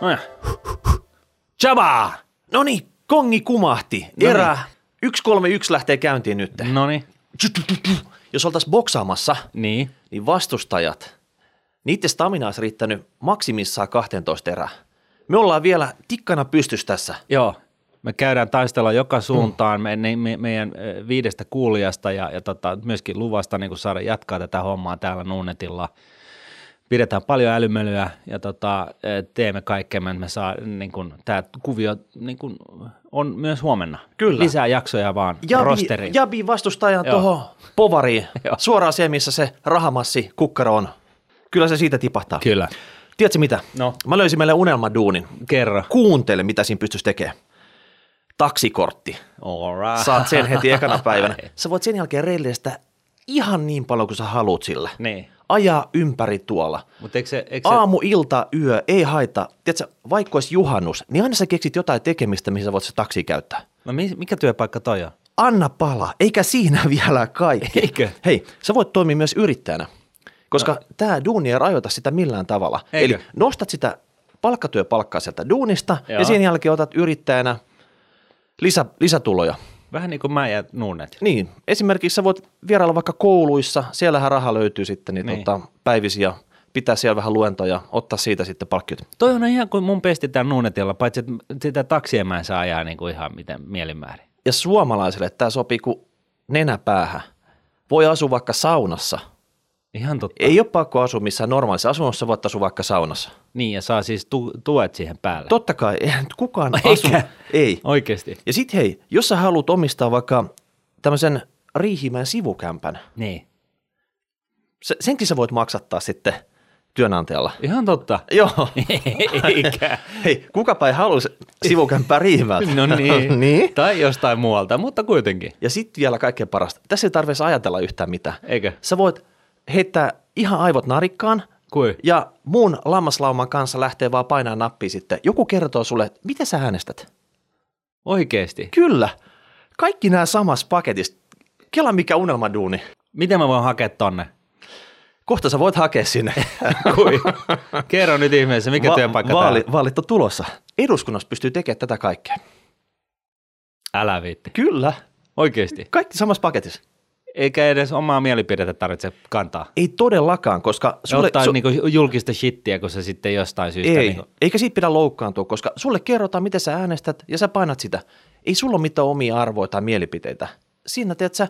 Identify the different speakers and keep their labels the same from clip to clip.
Speaker 1: No ja.
Speaker 2: Jabba! No niin, kongi kumahti. Erä 131 lähtee käyntiin nyt.
Speaker 1: No niin.
Speaker 2: Jos oltaisiin boksaamassa,
Speaker 1: Niin.
Speaker 2: niin vastustajat, niiden stamina olisi riittänyt maksimissaan 12 erää. Me ollaan vielä tikkana pystys tässä.
Speaker 1: Joo. Me käydään taistella joka suuntaan me, me, me, meidän ö, viidestä kuulijasta ja, ja tota, myöskin luvasta niin saada jatkaa tätä hommaa täällä Nuunetilla. Pidetään paljon älymölyä ja tota, ö, teemme kaikkemme, että me saa, niin kuin, tämä kuvio niin kuin, on myös huomenna.
Speaker 2: Kyllä.
Speaker 1: Lisää jaksoja vaan
Speaker 2: Jabi,
Speaker 1: rosteriin.
Speaker 2: Jabi vastustajan tuohon povariin. Suoraan se, missä se rahamassi kukkaro on. Kyllä se siitä tipahtaa.
Speaker 1: Kyllä.
Speaker 2: Tiedätkö mitä?
Speaker 1: No.
Speaker 2: Mä löysin meille unelmaduunin.
Speaker 1: Kerro.
Speaker 2: Kuuntele, mitä siinä pystyisi tekemään. Taksikortti.
Speaker 1: All right.
Speaker 2: Saat sen heti ekana päivänä. Sä voit sen jälkeen reilleistä ihan niin paljon kuin sä haluat sillä.
Speaker 1: Niin.
Speaker 2: Ajaa ympäri tuolla.
Speaker 1: Mutta eikö se, eikö se,
Speaker 2: Aamu, ilta, yö, ei haita. Tiedätkö, vaikka olisi juhannus, niin aina sä keksit jotain tekemistä, mihin sä voit se taksi käyttää.
Speaker 1: no mi- mikä työpaikka toi on?
Speaker 2: Anna pala, eikä siinä vielä kaikki.
Speaker 1: Eikö?
Speaker 2: Hei, sä voit toimia myös yrittäjänä, koska no. tämä duuni ei rajoita sitä millään tavalla.
Speaker 1: Eikö?
Speaker 2: Eli nostat sitä palkkatyöpalkkaa sieltä duunista
Speaker 1: Joo.
Speaker 2: ja sen jälkeen otat yrittäjänä lisä, lisätuloja.
Speaker 1: Vähän niin kuin mä ja Nuunet.
Speaker 2: Niin, esimerkiksi sä voit vierailla vaikka kouluissa, siellähän raha löytyy sitten, niin,
Speaker 1: Niin.
Speaker 2: Tota, päivisiä, pitää siellä vähän luentoja, ottaa siitä sitten palkkiot.
Speaker 1: Toi on ihan kuin mun pesti täällä Nuunetilla, paitsi että sitä taksia mä en saa ajaa niin kuin ihan miten mielinmäärin.
Speaker 2: Ja suomalaiselle tämä sopii kuin nenäpäähän. Voi asua vaikka saunassa.
Speaker 1: Ihan totta.
Speaker 2: Ei ole pakko asua missään normaalissa asunnossa, voit asua vaikka saunassa.
Speaker 1: Niin, ja saa siis tu- tuet siihen päälle.
Speaker 2: Totta kai, eihän kukaan
Speaker 1: Eikä.
Speaker 2: asu. Ei.
Speaker 1: Oikeesti.
Speaker 2: Ja sit hei, jos sä haluat omistaa vaikka tämmöisen Riihimäen sivukämpän,
Speaker 1: Niin.
Speaker 2: se, senkin sä voit maksattaa sitten työnantajalla.
Speaker 1: Ihan totta.
Speaker 2: Joo.
Speaker 1: Eikä.
Speaker 2: Hei, kukapa ei halua se sivukämppää Riihimäeltä.
Speaker 1: No niin.
Speaker 2: niin.
Speaker 1: Tai jostain muualta, mutta kuitenkin.
Speaker 2: Ja sitten vielä kaikkein parasta. Tässä ei tarvitse ajatella yhtään mitään.
Speaker 1: Eikö?
Speaker 2: Sä voit heittää ihan aivot narikkaan
Speaker 1: Kui?
Speaker 2: ja muun lammaslauman kanssa lähtee vaan painaa nappia sitten. Joku kertoo sulle, että mitä sä äänestät.
Speaker 1: Oikeesti.
Speaker 2: Kyllä. Kaikki nämä samassa paketissa. Kela mikä unelmaduuni.
Speaker 1: Miten mä voin hakea tonne?
Speaker 2: Kohta sä voit hakea sinne.
Speaker 1: Kui? Kerro nyt ihmeessä, mikä työpaikka
Speaker 2: vaali,
Speaker 1: tää
Speaker 2: Vaalit on tulossa. Eduskunnassa pystyy tekemään tätä kaikkea.
Speaker 1: Älä viitti.
Speaker 2: Kyllä.
Speaker 1: Oikeesti.
Speaker 2: Kaikki samassa paketissa.
Speaker 1: Eikä edes omaa mielipidettä tarvitse kantaa.
Speaker 2: Ei todellakaan, koska
Speaker 1: Sulle, ottaa
Speaker 2: su-
Speaker 1: niinku julkista shittiä, kun se sitten jostain syystä...
Speaker 2: ei,
Speaker 1: Niinku,
Speaker 2: eikä siitä pidä loukkaantua, koska sulle kerrotaan, miten sä äänestät ja sä painat sitä. Ei sulla ole mitään omia arvoja tai mielipiteitä. Siinä, teet sä,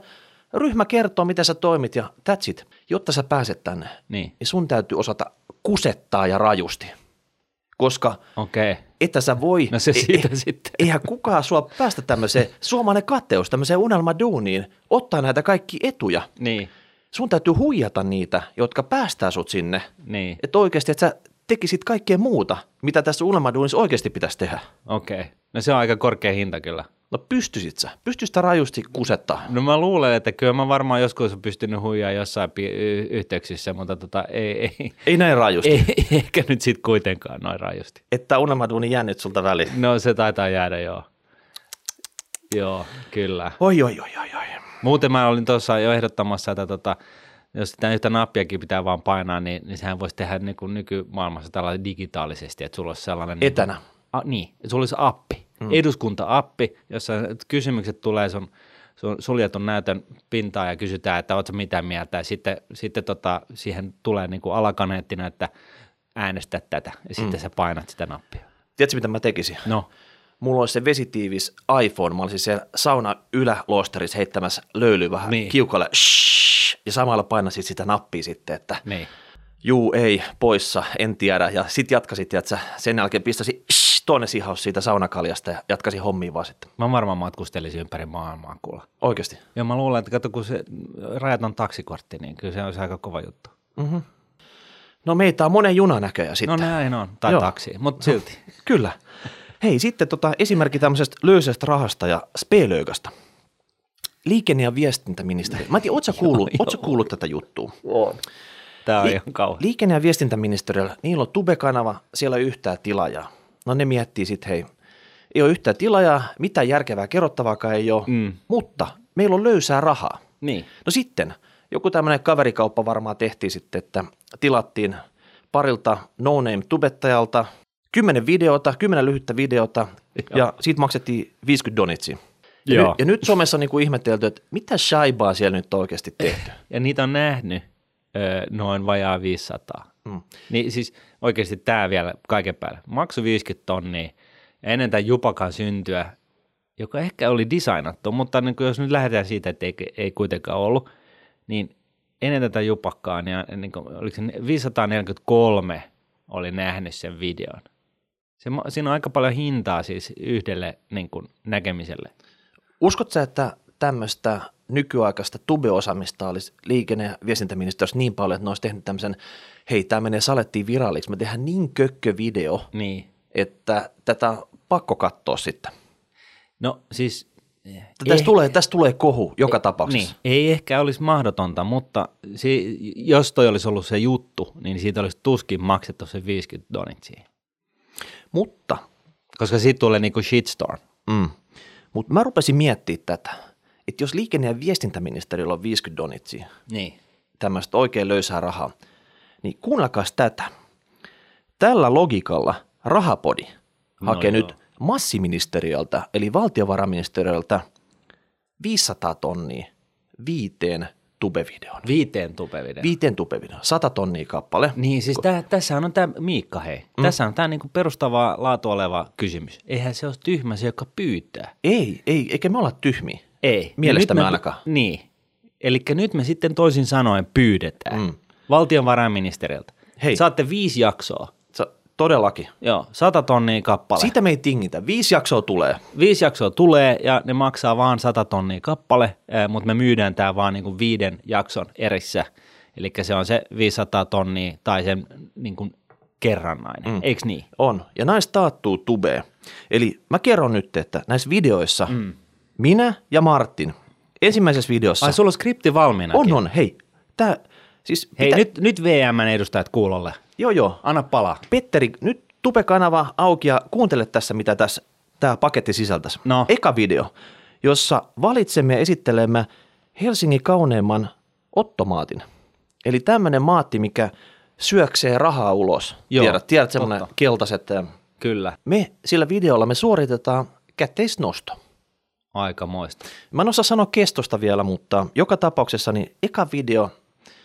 Speaker 2: ryhmä kertoo, miten sä toimit ja that's it. Jotta sä pääset tänne,
Speaker 1: niin,
Speaker 2: niin sun täytyy osata kusettaa ja rajusti. Koska.
Speaker 1: Okay.
Speaker 2: että sä voi,
Speaker 1: No se
Speaker 2: e-
Speaker 1: siitä
Speaker 2: e-
Speaker 1: sitten.
Speaker 2: eihän kukaan sua päästä tämmöiseen suomalainen katteus, tämmöiseen unelmaduuniin, ottaa näitä kaikki etuja.
Speaker 1: Niin,
Speaker 2: Sun täytyy huijata niitä, jotka päästää sut sinne.
Speaker 1: niin,
Speaker 2: Että oikeasti, että sä tekisit kaikkea muuta, mitä tässä unelmaduunissa oikeasti pitäisi tehdä.
Speaker 1: okei. Okay. No se on aika korkea hinta kyllä.
Speaker 2: No pystyisit sä? Pystyisit rajusti kusettaa?
Speaker 1: No mä luulen, että kyllä mä varmaan joskus on pystynyt huijaa jossain pi- yhteyksissä, mutta tota, ei, ei,
Speaker 2: Ei näin rajusti.
Speaker 1: ei, ehkä nyt sitten kuitenkaan noin rajusti.
Speaker 2: Että unelmaduuni jäänyt sulta väliin.
Speaker 1: No se taitaa jäädä joo. Joo, kyllä.
Speaker 2: Oi, oi, oi, oi, oi.
Speaker 1: Muuten mä olin tuossa jo ehdottamassa, että tota, jos sitä yhtä nappiakin pitää vaan painaa, niin, niin sehän voisi tehdä niin kuin nykymaailmassa tällainen digitaalisesti, että sulla olisi sellainen... Niin
Speaker 2: Etänä.
Speaker 1: A, niin, sulla olisi appi, mm. eduskunta-appi, jossa kysymykset tulee sun, sun suljetun näytön pintaan ja kysytään, että ootko mitä mieltä, ja sitten, sitten tota, siihen tulee niin kuin alakaneettina, että äänestä tätä, ja sitten sä painat sitä nappia.
Speaker 2: Tiedätkö, mitä mä tekisin?
Speaker 1: No,
Speaker 2: Mulla olisi se vesitiivis iPhone, mä olisin siellä sauna ylälosterissa heittämässä löylyä vähän
Speaker 1: Niin.
Speaker 2: kiukalle, ja samalla painasit sitä nappia sitten, että
Speaker 1: niin.
Speaker 2: juu, ei, poissa, en tiedä, ja sit jatkasit, että sen jälkeen pistäsi shhh, toinen sihaus siitä saunakaljasta ja jatkasi hommiin vaan sitten.
Speaker 1: Mä varmaan matkustelisin ympäri maailmaa kuulla.
Speaker 2: Oikeasti.
Speaker 1: Joo, mä luulen, että kato, kun se rajaton taksikortti, niin kyllä se olisi aika kova juttu.
Speaker 2: No meitä on monen juna näköjä sitten.
Speaker 1: No näin on, tai
Speaker 2: Joo.
Speaker 1: taksi, mutta silti.
Speaker 2: Kyllä. Hei, sitten tota, esimerkki tämmöisestä löysästä rahasta ja spelöögasta. Liikenne- ja viestintäministeri. Mä en tiedä, ootko kuullut, kuullut tätä juttua?
Speaker 1: Tämä on
Speaker 2: Li-
Speaker 1: ihan kauhean.
Speaker 2: Liikenne- ja viestintäministeriöllä, niillä on tubekanava, siellä ei ole yhtään tilaajaa. No ne miettii sitten, hei, ei ole yhtään tilaajaa, mitään järkevää kerrottavaakaan ei ole,
Speaker 1: Mm.
Speaker 2: mutta meillä on löysää rahaa.
Speaker 1: Niin.
Speaker 2: No sitten, joku tämmöinen kaverikauppa varmaan tehtiin sitten, että tilattiin parilta no-name tubettajalta Kymmenen videota, kymmenen lyhyttä videota ja siitä maksettiin 50 donitsia. Ja, nyt, ja nyt somessa on niinku ihmetelty, että mitä shaibaa siellä nyt on oikeasti tehty.
Speaker 1: Ja niitä on nähnyt noin vajaa 500. Mm. Niin siis oikeasti tämä vielä kaiken päälle. Maksu 50 tonnia ennen tämän Jupakan syntyä, joka ehkä oli designattu, mutta niin jos nyt lähdetään siitä, että ei, ei kuitenkaan ollut, niin ennen tätä Jupakkaa, niin, niin kuin, oliko se 543 oli nähnyt sen videon. Se, siinä on aika paljon hintaa siis yhdelle niin kuin, näkemiselle.
Speaker 2: Uskotko sä, että tämmöistä nykyaikaista tube-osaamista olisi liikenne- ja viestintäministeriössä niin paljon, että ne olisi tehnyt tämmöisen, hei, tämä menee salettiin viralliksi, me tehdään niin kökkö video,
Speaker 1: Niin.
Speaker 2: että tätä on pakko katsoa sitten.
Speaker 1: No siis...
Speaker 2: Tästä tulee, tästä tulee kohu joka tapauksessa.
Speaker 1: Niin, ei ehkä olisi mahdotonta, mutta se, jos toi olisi ollut se juttu, niin siitä olisi tuskin maksettu se 50 donitsia.
Speaker 2: Mutta,
Speaker 1: Koska siitä tulee niinku shitstorm.
Speaker 2: mm, mutta mä rupesin miettimään tätä, että jos liikenne- ja viestintäministeriöllä on 50 donitsia,
Speaker 1: Niin.
Speaker 2: tämmöistä oikein löysää rahaa, niin kuunnelkaa tätä. Tällä logiikalla rahapodi
Speaker 1: No
Speaker 2: hakee
Speaker 1: joo.
Speaker 2: nyt massiministeriöltä, eli valtiovarainministeriöltä 500 tonnia viiteen tubevideon.
Speaker 1: Viiteen tupevideo.
Speaker 2: Viiteen tubevideon, 100 tonnia kappale.
Speaker 1: niin, siis tää, tässähän on tämä Miikka, hei. Mm. Tässä on tämä niinku perustavaa laatu oleva kysymys. Eihän se ole tyhmä se, joka pyytää.
Speaker 2: Ei, ei, eikä me olla tyhmiä.
Speaker 1: Ei.
Speaker 2: Mielestämme
Speaker 1: me-
Speaker 2: ainakaan.
Speaker 1: Niin. Eli nyt me sitten toisin sanoen pyydetään mm. valtionvarainministeriöltä.
Speaker 2: Hei.
Speaker 1: Saatte viisi jaksoa.
Speaker 2: Sä, todellakin.
Speaker 1: Joo, sata tonnia kappale.
Speaker 2: Siitä me ei tingitä. Viisi jaksoa tulee.
Speaker 1: Viisi jaksoa tulee ja ne maksaa vaan 100 tonnia kappale, eh, mutta me myydään tämä vaan niinku viiden jakson erissä. Eli se on se 500 tonnia tai sen niinku kerrannainen, mm. eikö niin?
Speaker 2: On. Ja näistä taattuu tubee. Eli mä kerron nyt, että näissä videoissa mm. Minä ja Martin, ensimmäisessä videossa,
Speaker 1: Ai sulla on skripti valmiina.
Speaker 2: on on, hei, tää, siis
Speaker 1: Hei,
Speaker 2: pitä-
Speaker 1: nyt, nyt VMn edustajat kuulolle.
Speaker 2: joo joo,
Speaker 1: Anna palaa.
Speaker 2: Petteri, nyt Tube-kanava auki ja kuuntele tässä, mitä tässä tämä paketti sisältäisi.
Speaker 1: No.
Speaker 2: Eka video, jossa valitsemme ja esittelemme Helsingin kauneimman ottomaatin. Eli tämmöinen maatti, mikä syöksee rahaa ulos.
Speaker 1: Joo,
Speaker 2: tiedät, tiedät semmoinen keltaiset.
Speaker 1: Kyllä.
Speaker 2: Me sillä videolla me suoritetaan käteisnosto.
Speaker 1: Aika moista.
Speaker 2: Mä en osaa sanoa kestosta vielä, mutta joka tapauksessa niin eka video,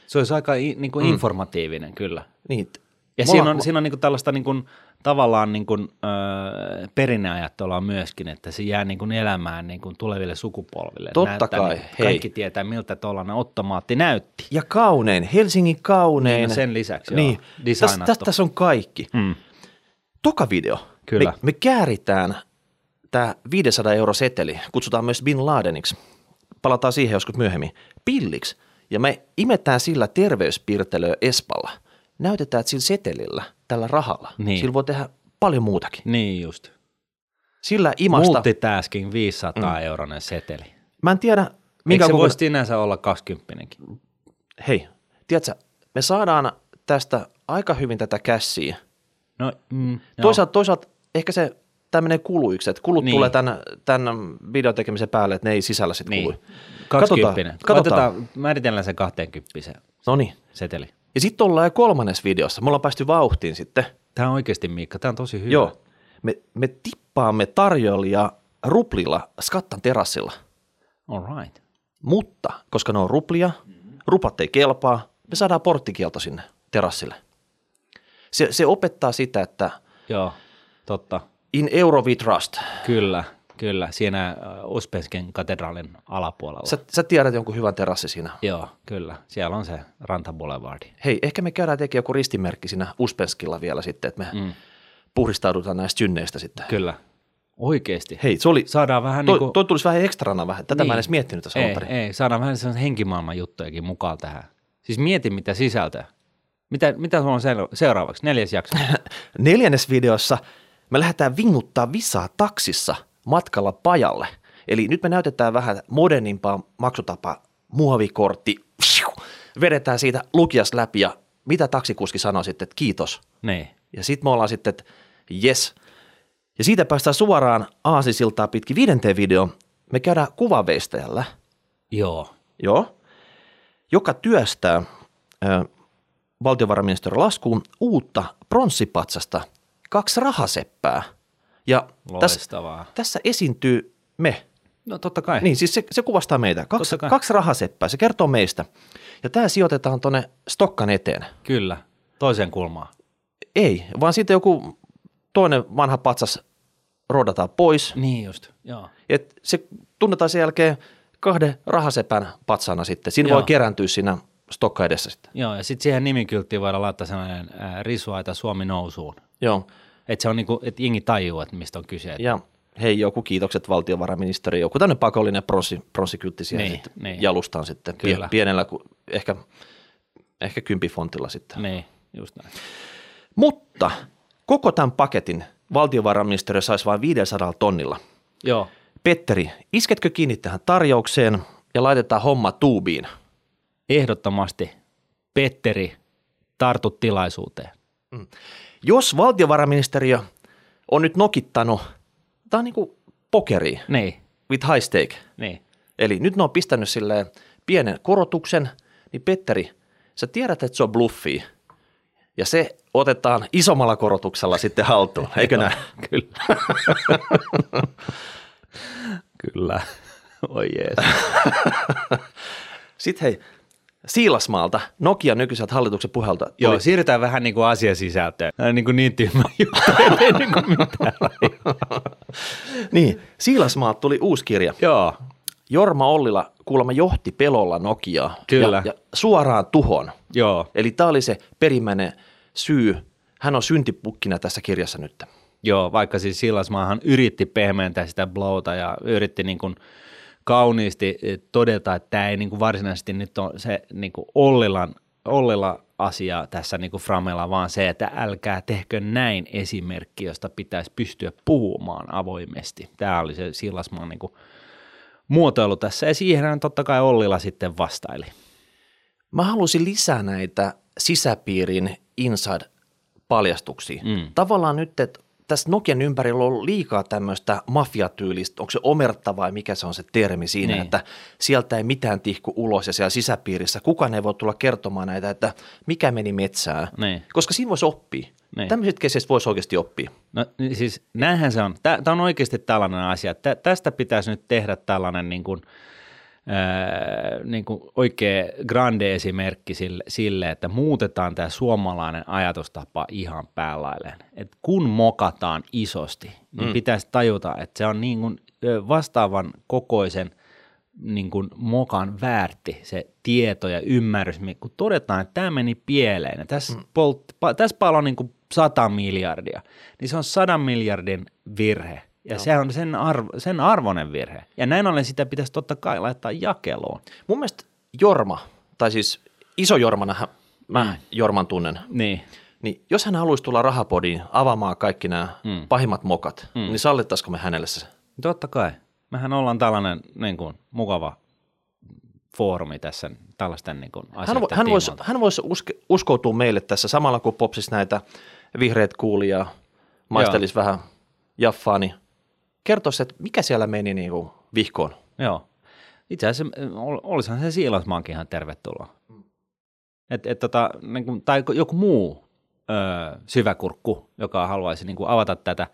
Speaker 1: Se olisi aika i, niinku mm. informatiivinen, kyllä.
Speaker 2: niin
Speaker 1: Ja
Speaker 2: mulla-
Speaker 1: siinä on, siinä on niinku tällaista niinku, tavallaan niinku, öö, perinneajattelua myöskin, että se jää niinku elämään niinku tuleville sukupolville.
Speaker 2: Totta
Speaker 1: Näyttää
Speaker 2: kai,
Speaker 1: niinku-
Speaker 2: hei.
Speaker 1: Kaikki tietää, miltä tuollainen ottomaatti näytti.
Speaker 2: ja kaunein, Helsingin kaunein.
Speaker 1: Niin, no sen lisäksi,
Speaker 2: niin,
Speaker 1: joo,
Speaker 2: tässä,
Speaker 1: designattu.
Speaker 2: tässä, tässä on kaikki.
Speaker 1: Mm.
Speaker 2: Toka video.
Speaker 1: Kyllä.
Speaker 2: Me, me kääritään tämä 500 euro seteli, kutsutaan myös Bin Ladeniksi. Palataan siihen joskus myöhemmin. Pilliksi. Ja me imetään sillä terveyspiirtelöä Espalla. Näytetään, että sillä setelillä, tällä rahalla,
Speaker 1: Niin.
Speaker 2: sillä voi tehdä paljon muutakin.
Speaker 1: Niin just.
Speaker 2: Sillä imasta,
Speaker 1: Multitasking 500 mm. euronen seteli.
Speaker 2: mä en tiedä,
Speaker 1: Minkä
Speaker 2: minkä
Speaker 1: se
Speaker 2: kokoinen-
Speaker 1: voisi sinänsä olla 20
Speaker 2: Hei, tiedätkö, me saadaan tästä aika hyvin tätä kässiä.
Speaker 1: No, mm, no.
Speaker 2: Toisaalta, toisaalta ehkä se tämmöinen kuluyksi, että kulut
Speaker 1: Niin.
Speaker 2: tulee tämän, tämän videon tekemisen päälle, että ne ei sisällä sitten
Speaker 1: niin.
Speaker 2: kului.
Speaker 1: 20.
Speaker 2: Katsotaan.
Speaker 1: Otetaan, määritellään se 20 se
Speaker 2: No niin.
Speaker 1: seteli.
Speaker 2: Ja sitten ollaan jo kolmannes videossa. Me ollaan päästy vauhtiin sitten.
Speaker 1: Tämä on oikeasti Miikka, tämä on tosi hyvä.
Speaker 2: Joo. Me, me tippaamme tarjoilija ruplilla Skattan terassilla.
Speaker 1: All right.
Speaker 2: Mutta koska ne on ruplia, rupat ei kelpaa, me saadaan porttikielto sinne terassille. Se, se opettaa sitä, että
Speaker 1: Joo, totta.
Speaker 2: In euro we trust.
Speaker 1: Kyllä, kyllä. Siinä äh, Uspensken katedraalin alapuolella.
Speaker 2: Sä, sä tiedät jonkun hyvän terassi siinä.
Speaker 1: Joo, kyllä. Siellä on se Ranta Boulevardi.
Speaker 2: Hei, ehkä me käydään tekemään joku ristimerkki siinä Uspenskilla vielä sitten, että me mm. puhdistaudutaan näistä synneistä sitten.
Speaker 1: Kyllä. Oikeesti.
Speaker 2: Hei, se oli,
Speaker 1: Saadaan vähän
Speaker 2: toi,
Speaker 1: niin kuin...
Speaker 2: toi tulisi vähän ekstrana vähän. Tätä niin. mä en
Speaker 1: Niin.
Speaker 2: edes miettinyt tässä
Speaker 1: ei, ei, saadaan vähän sellaisen henkimaailman juttujakin mukaan tähän. Siis mieti mitä sisältöä. Mitä, mitä sulla on seuraavaksi? Neljäs jakso.
Speaker 2: Neljännes videossa me lähdetään vinguttaa visaa taksissa matkalla pajalle. Eli nyt me näytetään vähän modernimpaa maksutapaa, muovikortti, vedetään siitä lukijas läpi ja mitä taksikuski sanoo sitten, että kiitos.
Speaker 1: niin.
Speaker 2: Ja sitten me ollaan sitten, että yes. Ja siitä päästään suoraan aasisiltaa pitkin viidenteen videoon. Me käydään kuvaveistäjällä,
Speaker 1: Joo.
Speaker 2: joo, joka työstää ö, valtiovarainministeriön laskuun uutta pronssipatsasta kaksi rahaseppää. Ja tässä,
Speaker 1: Loistavaa.
Speaker 2: tässä esiintyy me.
Speaker 1: No totta kai.
Speaker 2: Niin, siis se, se kuvastaa meitä. Kaksi, kaksi rahaseppää, se kertoo meistä. Ja tämä sijoitetaan tuonne Stokkan eteen.
Speaker 1: Kyllä, toiseen kulmaan.
Speaker 2: Ei, vaan sitten joku toinen vanha patsas rodataan pois.
Speaker 1: Niin just, joo.
Speaker 2: Et se tunnetaan sen jälkeen kahden rahasepän patsana sitten. Siinä
Speaker 1: Joo.
Speaker 2: voi kerääntyä siinä Stokka edessä sitten.
Speaker 1: Joo, ja sitten siihen nimikylttiin voidaan laittaa sellainen ää, risuaita Suomi nousuun.
Speaker 2: Joo.
Speaker 1: Että se on niinku, että jengi tajuu, että mistä on kyse.
Speaker 2: Ja hei, joku kiitokset valtiovarainministeri, joku tämmöinen pakollinen pronssi, pronssikyltti siihen
Speaker 1: Niin,
Speaker 2: sitten
Speaker 1: niin.
Speaker 2: jalustaan sitten.
Speaker 1: Kyllä.
Speaker 2: Pienellä, ehkä, ehkä kympifontilla sitten.
Speaker 1: Niin, just näin.
Speaker 2: Mutta koko tämän paketin valtiovarainministeriö saisi vain 500 tonnilla.
Speaker 1: Joo,
Speaker 2: Petteri, isketkö kiinni tähän tarjoukseen ja laitetaan homma tuubiin?
Speaker 1: ehdottomasti Petteri, tartut tilaisuuteen.
Speaker 2: Jos valtiovarainministeriö on nyt nokittanut, tämä on niin kuin pokeri
Speaker 1: Niin,
Speaker 2: with high stake.
Speaker 1: niin.
Speaker 2: Eli nyt ne on pistänyt silleen pienen korotuksen, niin Petteri, sä tiedät, että se on bluffi. Ja se otetaan isommalla korotuksella sitten haltuun, eikö näin?
Speaker 1: Kyllä. Kyllä. Oi jees.
Speaker 2: Sitten hei, Siilasmaalta, Nokia nykyiseltä hallituksen puhelta. tuli-
Speaker 1: Joo, siirrytään vähän niin kuin asiasisältöön. On niin, kuin niin tyhmä juttu, niin kuin mitään.
Speaker 2: Niin, Siilasmaalta tuli uusi kirja.
Speaker 1: Joo,
Speaker 2: Jorma Ollila kuulemma johti pelolla Nokiaa.
Speaker 1: Kyllä.
Speaker 2: Ja, ja suoraan tuhon.
Speaker 1: joo,
Speaker 2: Eli tämä oli se perimmäinen syy. Hän on syntipukkina tässä kirjassa nyt.
Speaker 1: joo, vaikka siis Sillasmaahan yritti pehmeentää sitä blowta ja yritti niin kuin kauniisti eh, todeta, että tämä ei niin kuin varsinaisesti nyt ole se niin kuin Ollilan, Ollila asia tässä niin kuin Framella, vaan se, että älkää tehkö näin esimerkki, josta pitäisi pystyä puhumaan avoimesti. Tämä oli se Sillasmaan niin kuin muotoilu tässä ja siihen totta kai Ollila sitten vastaili.
Speaker 2: Mä halusin lisää näitä sisäpiirin inside-paljastuksia. Mm. Tavallaan nyt, että tässä Nokian ympärillä on ollut liikaa tämmöistä mafiatyylistä, onko se omerta vai mikä se on se termi siinä,
Speaker 1: Niin.
Speaker 2: että sieltä ei mitään tihku ulos ja siellä sisäpiirissä kukaan ei voi tulla kertomaan näitä, että mikä meni metsään,
Speaker 1: Niin.
Speaker 2: koska siinä voisi oppia.
Speaker 1: Niin.
Speaker 2: Tämmöiset keseistä voisi oikeasti oppia.
Speaker 1: No niin siis näinhän se on. Tämä on oikeasti tällainen asia. Tä, tästä pitäisi nyt tehdä tällainen niin kuin, ää, niin kuin oikea grande esimerkki sille, sille, että muutetaan tämä suomalainen ajatustapa ihan päälailleen. Et kun mokataan isosti, niin mm. pitäisi tajuta, että se on niin kuin vastaavan kokoisen niin kuin mokan väärti se tieto ja ymmärrys, kun todetaan, että tämä meni pieleen ja tässä, mm. polt, pa, tässä paloi niin kuin 100 miljardia, niin se on 100 miljardin virhe ja se on sen, arvo, sen arvoinen virhe. Ja näin ollen sitä pitäisi totta kai laittaa jakeluun.
Speaker 2: Mun mielestä Jorma, tai siis iso Jormana, mä mm. Jorman tunnen,
Speaker 1: Niin,
Speaker 2: Niin jos hän haluaisi tulla rahapodiin avaamaan kaikki nämä mm. pahimmat mokat, mm. niin sallittaisiko me hänelle se?
Speaker 1: totta kai. Mehän ollaan tällainen niin kuin, mukava foorumi tässä tällaisten niin kuin,
Speaker 2: Hän, vo, hän, voisi, hän voisi uske, uskoutua meille tässä samalla, kun popsis näitä vihreät kuulia, maistelisi vähän jaffaa, niin kertoisi, että mikä siellä meni niin kuin vihkoon.
Speaker 1: Joo. Itse asiassa ol- olisihan se Siilasmaankin ihan tervetuloa. Et, et tota, niin kuin, tai joku muu ö, syväkurkku, joka haluaisi niin kuin, avata tätä.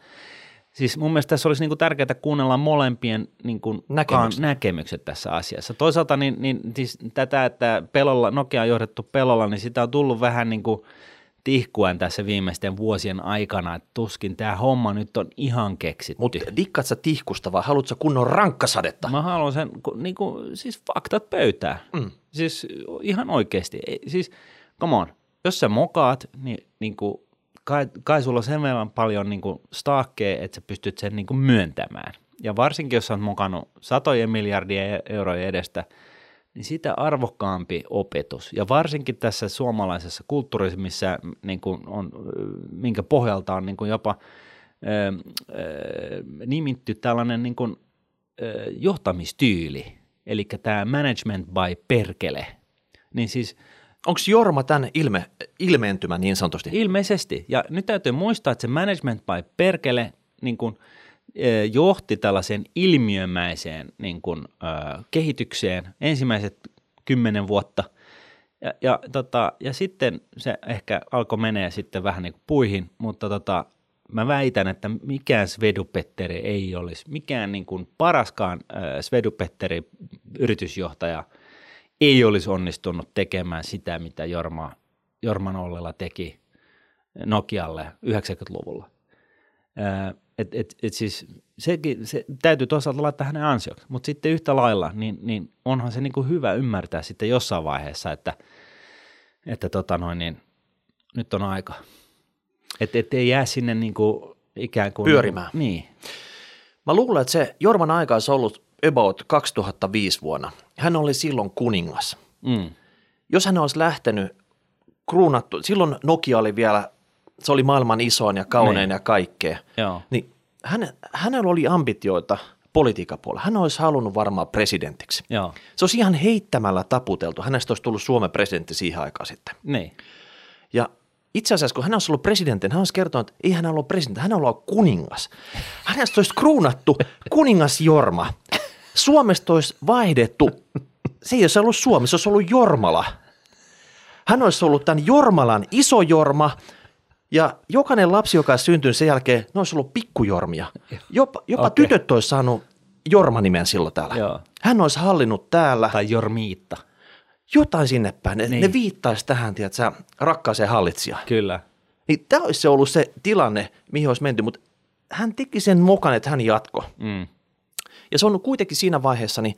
Speaker 1: Siis mun mielestä tässä olisi niin kuin, tärkeää kuunnella molempien niin kuin,
Speaker 2: Näkemykset.
Speaker 1: näkemykset tässä asiassa. Toisaalta niin, niin siis tätä, että pelolla, Nokia on johdettu pelolla, niin sitä on tullut vähän niin kuin tihkuen tässä viimeisten vuosien aikana, että tuskin tämä homma nyt on ihan keksitty.
Speaker 2: Mutta dikkaat sä tihkusta vai haluatko kunnon rankkasadetta?
Speaker 1: Mä haluan sen, niin kuin, siis faktat pöytään. Mm. Siis ihan oikeasti. Siis, come on, jos sä mokaat, niin, niin kuin, kai, kai sulla on sen verran paljon niin kuin staakkeja, että sä pystyt sen niin kuin myöntämään. Ja varsinkin, jos sä oot mokannut satojen miljardien eurojen edestä, niin sitä arvokkaampi opetus. Ja varsinkin tässä suomalaisessa kulttuurissa, missä niin kuin on, minkä pohjalta on niin kuin jopa ö, ö, nimitty tällainen niin kuin, ö, johtamistyyli, eli tämä management by perkele, niin siis
Speaker 2: Onko Jorma tämän ilme, ilmeentymä niin sanotusti?
Speaker 1: ilmeisesti, ja nyt täytyy muistaa, että se management by perkele niin kuin, ö, johti tällaiseen ilmiömäiseen niin kuin, ö, kehitykseen ensimmäiset kymmenen vuotta, ja, ja, tota, ja sitten se ehkä alkoi menee sitten vähän niin kuin puihin, mutta tota, mä väitän, että mikään Svedupetteri ei olisi, mikään niin kuin paraskaan äh, Svedupetteri yritysjohtaja ei olisi onnistunut tekemään sitä, mitä Jorma, Jorman Ollela teki Nokialle 90-luvulla. Et, et, et siis sekin, se täytyy toisaalta laittaa hänen ansioksi, mutta sitten yhtä lailla, niin, niin onhan se niin kuin hyvä ymmärtää sitten jossain vaiheessa, että, että tota noin, niin, nyt on aika. Että et ei jää sinne niin kuin ikään kuin...
Speaker 2: Pyörimään.
Speaker 1: Niin,
Speaker 2: Mä luulen, että se Jorman aika olisi ollut about 2005 vuonna. Hän oli silloin kuningas.
Speaker 1: mm,
Speaker 2: Jos hän olisi lähtenyt kruunattu, silloin Nokia oli vielä, se oli maailman isoin ja kaunein
Speaker 1: Niin.
Speaker 2: ja kaikkea.
Speaker 1: joo,
Speaker 2: Niin hän, hänellä oli ambitioita politiikan puolella. Hän olisi halunnut varmaan presidentiksi.
Speaker 1: joo,
Speaker 2: Se olisi ihan heittämällä taputeltu. Hänestä olisi tullut Suomen presidentti siihen aikaan sitten.
Speaker 1: niin,
Speaker 2: Ja itse asiassa, kun hän olisi ollut presidentti, hän olisi kertonut, että ei hän ollut presidentti, hän ollut kuningas. Hänestä olisi kruunattu kuningas Jorma. Suomesta olisi vaihdettu, se ei olisi ollut Suomi, se olisi ollut Jormala. Hän olisi ollut tämän Jormalan iso Jorma, ja jokainen lapsi, joka olisi syntynyt sen jälkeen, ne olisi ollut pikkujormia. Jopa, jopa
Speaker 1: Okei.
Speaker 2: tytöt olisi saanut Jorma-nimen silloin täällä.
Speaker 1: Joo.
Speaker 2: Hän olisi hallinnut täällä
Speaker 1: tai Jormiitta,
Speaker 2: jotain sinne päin. Ne,
Speaker 1: Niin.
Speaker 2: ne viittaisi tähän, tiedätkö, rakkaaseen hallitsijaan.
Speaker 1: kyllä,
Speaker 2: Niin tämä olisi se ollut se tilanne, mihin olisi menty, mutta hän teki sen mokan, että hän jatko.
Speaker 1: mm,
Speaker 2: Ja se on kuitenkin siinä vaiheessa, niin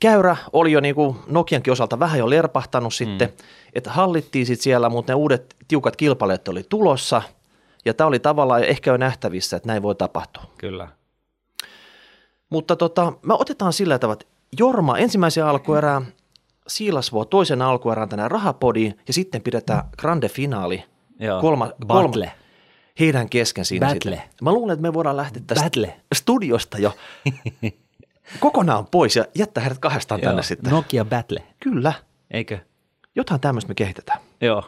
Speaker 2: käyrä oli jo niin kuin Nokiankin osalta vähän jo lerpahtanut sitten, mm. että hallittiin sitten siellä, mutta ne uudet tiukat kilpailijat oli tulossa, ja tämä oli tavallaan ehkä jo nähtävissä, että näin voi tapahtua.
Speaker 1: kyllä,
Speaker 2: Mutta tota, me otetaan sillä tavalla, että Jorma ensimmäisen alkuerään, Siilasvuo toisen alkuerään tänään rahapodiin, ja sitten pidetään grande finaali,
Speaker 1: joo,
Speaker 2: kolma,
Speaker 1: battle,
Speaker 2: kolma, heidän kesken siinä
Speaker 1: Battle.
Speaker 2: sitten. Mä luulen, että me voidaan lähteä tästä
Speaker 1: Battle.
Speaker 2: studiosta jo kokonaan pois ja jättää heidät kahdestaan
Speaker 1: joo,
Speaker 2: tänne sitten.
Speaker 1: Nokia battle,
Speaker 2: Kyllä,
Speaker 1: eikö?
Speaker 2: jotain tämmöistä me kehitetään.
Speaker 1: Joo,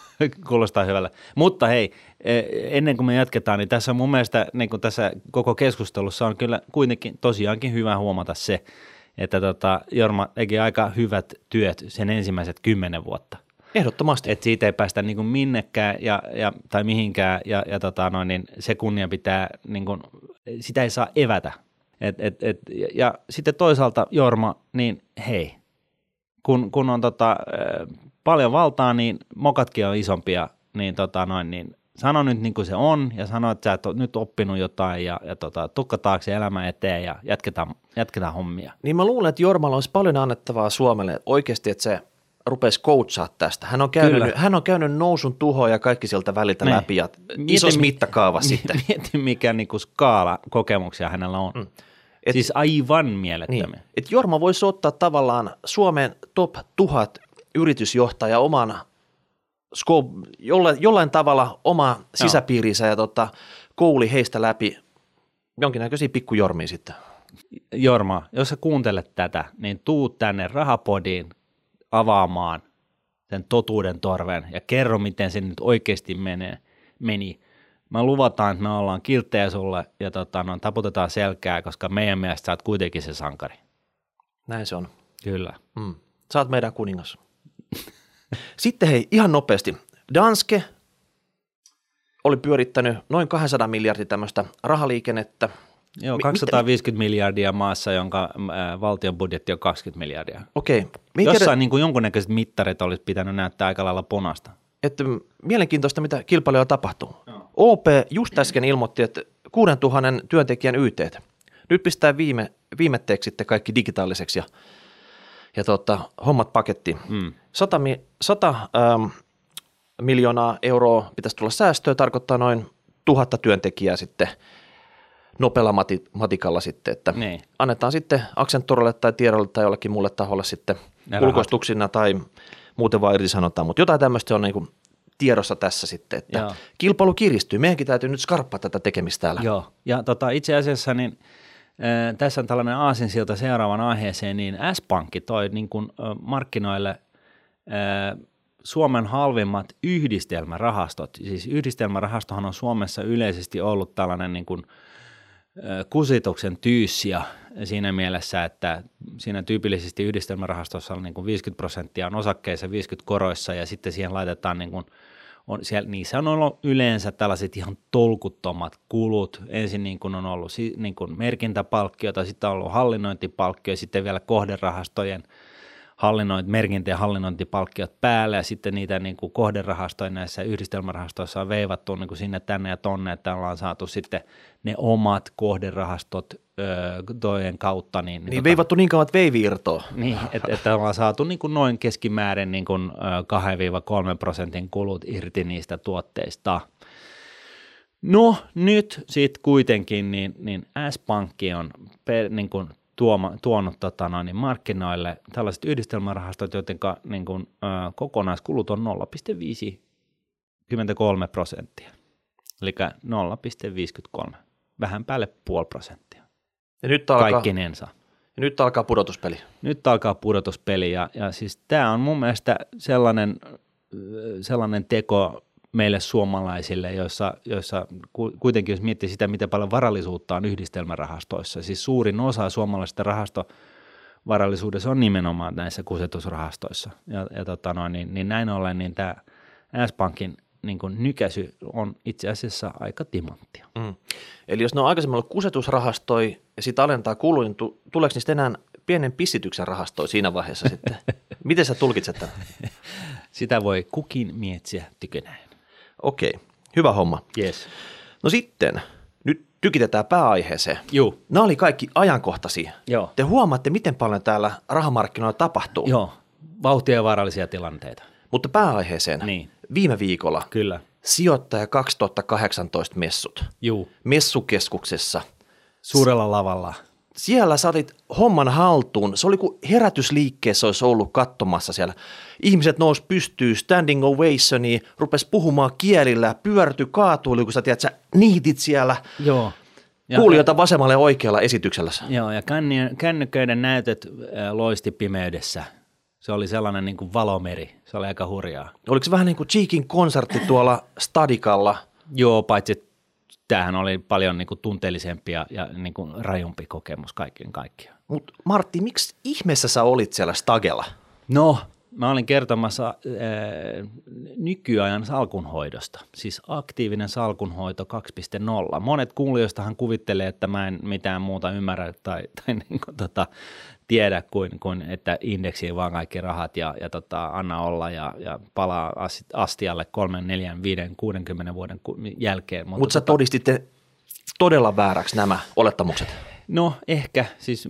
Speaker 1: kuulostaa hyvällä. Mutta hei, eh, ennen kuin me jatketaan, niin tässä mun mielestä niin kuin tässä koko keskustelussa on kyllä kuitenkin tosiaankin hyvä huomata se, että tota, Jorma teki aika hyvät työt sen ensimmäiset kymmenen vuotta.
Speaker 2: Ehdottomasti.
Speaker 1: Että siitä ei päästä niin kuin minnekään ja, ja, tai mihinkään ja, ja tota noin, niin se kunnia pitää, niin kuin, sitä ei saa evätä. Et, et, et, ja, ja sitten toisaalta Jorma, niin hei, kun, kun on tota, paljon valtaa, niin mokatkin on isompia, niin, tota noin, niin sano nyt niin kuin se on ja sano, että sä et ole nyt oppinut jotain ja, ja tota, tukka taakse elämä eteen ja jatketaan, jatketaan hommia.
Speaker 2: Niin mä luulen, että Jormalla olisi paljon annettavaa Suomelle oikeasti, että se rupesi coachaa tästä. Hän on käynyt,
Speaker 1: Kyllä.
Speaker 2: hän on käynyt nousun tuhoa ja kaikki sieltä väliltä
Speaker 1: Niin.
Speaker 2: läpi ja
Speaker 1: Mieti,
Speaker 2: isossa
Speaker 1: mi-
Speaker 2: mittakaavassa sitten.
Speaker 1: Mieti, mikä niin kuin skaala kokemuksia hänellä on. Mm.
Speaker 2: Et-
Speaker 1: siis aivan
Speaker 2: Niin.
Speaker 1: mielettömiä.
Speaker 2: Et Jorma voisi ottaa tavallaan Suomen top 1000 yritysjohtaja oman jollain, jollain tavalla oma sisäpiirinsä ja tota, kouli heistä läpi jonkinnäköisiä pikkujormia sitten.
Speaker 1: Jorma, jos sä kuuntelet tätä, niin tuu tänne rahapodiin avaamaan sen totuuden torven ja kerro, miten se nyt oikeasti menee, meni. Mä luvataan, että me ollaan kilttejä sulle ja tota, no, taputetaan selkää, koska meidän mielestä sä oot kuitenkin se sankari.
Speaker 2: Näin se on.
Speaker 1: Kyllä.
Speaker 2: Mm. Sä oot meidän kuningas. Sitten hei, ihan nopeasti. Danske oli pyörittänyt noin 200 miljardia tämmöistä rahaliikennettä.
Speaker 1: Joo,
Speaker 2: Mi-
Speaker 1: 250 miljardia maassa, jonka äh, valtion budjetti on 20 miljardia.
Speaker 2: Okei. Ei
Speaker 1: Jossain
Speaker 2: tiedä,
Speaker 1: niin kuin jonkunnäköiset mittarit olisi pitänyt näyttää aika lailla punasta.
Speaker 2: että mielenkiintoista, mitä kilpailijoilla tapahtuu. OP just äsken ilmoitti, että 6000 työntekijän YT. Nyt pistää viime, viimetteeksi sitten kaikki digitaaliseksi ja, ja tota, hommat pakettiin.
Speaker 1: Mm.
Speaker 2: 100, mi- 100 ähm, miljoonaa euroa pitäisi tulla säästöä, tarkoittaa noin tuhatta työntekijää sitten nopealla mati- matikalla sitten, että
Speaker 1: Niin.
Speaker 2: annetaan sitten Accenturelle tai Tiedolle tai jollekin muulle taholle sitten
Speaker 1: Ne rahat.
Speaker 2: ulkoistuksina tai muuten vaan irtisanotaan, mutta jotain tämmöistä on niin kuin tiedossa tässä sitten, että
Speaker 1: Joo.
Speaker 2: kilpailu kiristyy. Meidänkin täytyy nyt skarppaa tätä tekemistä täällä.
Speaker 1: Joo, ja tota, itse asiassa niin, äh, tässä on tällainen aasinsilta seuraavan aiheeseen, niin S-Pankki toi niin kuin, äh, markkinoille äh, Suomen halvimmat yhdistelmärahastot. Siis yhdistelmärahastohan on Suomessa yleisesti ollut tällainen niin kuin, äh, kusituksen tyyssiä siinä mielessä, että siinä tyypillisesti yhdistelmärahastossa on niin kuin 50 prosenttia on osakkeissa, 50 koroissa ja sitten siihen laitetaan niin kuin on siellä, niissä on ollut yleensä tällaiset ihan tolkuttomat kulut. Ensin niin kuin on ollut niin kuin merkintäpalkkiota, sitten on ollut hallinnointipalkkio, sitten vielä kohderahastojen hallinnoint, merkintä- ja hallinnointipalkkiot päälle ja sitten niitä niin kuin kohderahastoja näissä yhdistelmärahastoissa on veivattu niin kuin sinne tänne ja tonne, että ollaan saatu sitten ne omat kohderahastot tojen kautta. Niin,
Speaker 2: niin, niin tota, veivattu niin kauan, että veivi irtoaa.
Speaker 1: Niin, että, että ollaan saatu niin kuin noin keskimäärin niin kuin 2-3 prosentin kulut irti niistä tuotteista. No nyt sitten kuitenkin niin, niin S-pankki on per, niin kuin tuoma, tuonut tota, noin, niin markkinoille tällaiset yhdistelmärahastot, joiden niin kuin, ö, kokonaiskulut on 0,53 prosenttia. Eli 0,53, vähän päälle puoli prosenttia.
Speaker 2: Ja nyt alkaa,
Speaker 1: Kaikkinensa.
Speaker 2: Ja nyt alkaa pudotuspeli.
Speaker 1: Nyt alkaa pudotuspeli ja, ja siis tämä on mun mielestä sellainen, sellainen teko, meille suomalaisille, joissa, joissa kuitenkin jos miettii sitä, miten paljon varallisuutta on yhdistelmärahastoissa, siis suurin osa suomalaisesta rahastovarallisuudessa on nimenomaan näissä kusetusrahastoissa. Ja, ja tota noin, niin, niin näin ollen niin tämä S-Pankin niin kuin nykäsy on itse asiassa aika timanttia. Mm.
Speaker 2: Eli jos ne on aikaisemmin ollut kusetusrahastoi ja sitten alentaa kuluin, niin tuleeko niistä enää pienen pissityksen rahastoi siinä vaiheessa sitten? Miten sä tulkitset tämän?
Speaker 1: Sitä voi kukin miettiä tykönään.
Speaker 2: Okei, hyvä homma.
Speaker 1: Yes.
Speaker 2: No sitten, nyt tykitetään pääaiheeseen.
Speaker 1: Joo.
Speaker 2: Nämä oli kaikki ajankohtaisia.
Speaker 1: Joo.
Speaker 2: Te huomaatte, miten paljon täällä rahamarkkinoilla tapahtuu.
Speaker 1: Joo, vauhtia ja vaarallisia tilanteita.
Speaker 2: Mutta pääaiheeseen.
Speaker 1: Niin.
Speaker 2: Viime viikolla.
Speaker 1: Kyllä.
Speaker 2: Sijoittaja 2018 messut.
Speaker 1: Juu.
Speaker 2: Messukeskuksessa.
Speaker 1: Suurella lavalla
Speaker 2: siellä sä otit homman haltuun. Se oli kuin herätysliikkeessä olisi ollut katsomassa siellä. Ihmiset nousi pystyy, standing ovationi, rupes puhumaan kielillä, pyörty kaatuili, kun sä tiedät, sä niitit siellä.
Speaker 1: Joo.
Speaker 2: Ja, Kuulijoita vasemmalle ja oikealla esityksellä.
Speaker 1: Joo, ja kännyköiden näytöt loisti pimeydessä. Se oli sellainen niin kuin valomeri. Se oli aika hurjaa.
Speaker 2: Oliko se vähän niin kuin Cheekin konsertti tuolla Stadikalla?
Speaker 1: Joo, paitsi tämähän oli paljon niin kuin tunteellisempi ja, ja niin kuin rajumpi kokemus kaikkien kaikkiaan.
Speaker 2: Mutta Martti, miksi ihmeessä sä olit siellä Stagella?
Speaker 1: No, mä olin kertomassa ää, nykyajan salkunhoidosta, siis aktiivinen salkunhoito 2.0. Monet kuulijoistahan kuvittelee, että mä en mitään muuta ymmärrä tai, tai niin kuin, tota, tiedä kuin, kuin, että indeksiin vaan kaikki rahat ja, ja tota, anna olla ja, ja palaa astialle kolmen, neljän, viiden, 60 vuoden jälkeen.
Speaker 2: Mutta Mut sä tota, todistitte todella vääräksi nämä olettamukset.
Speaker 1: No ehkä, siis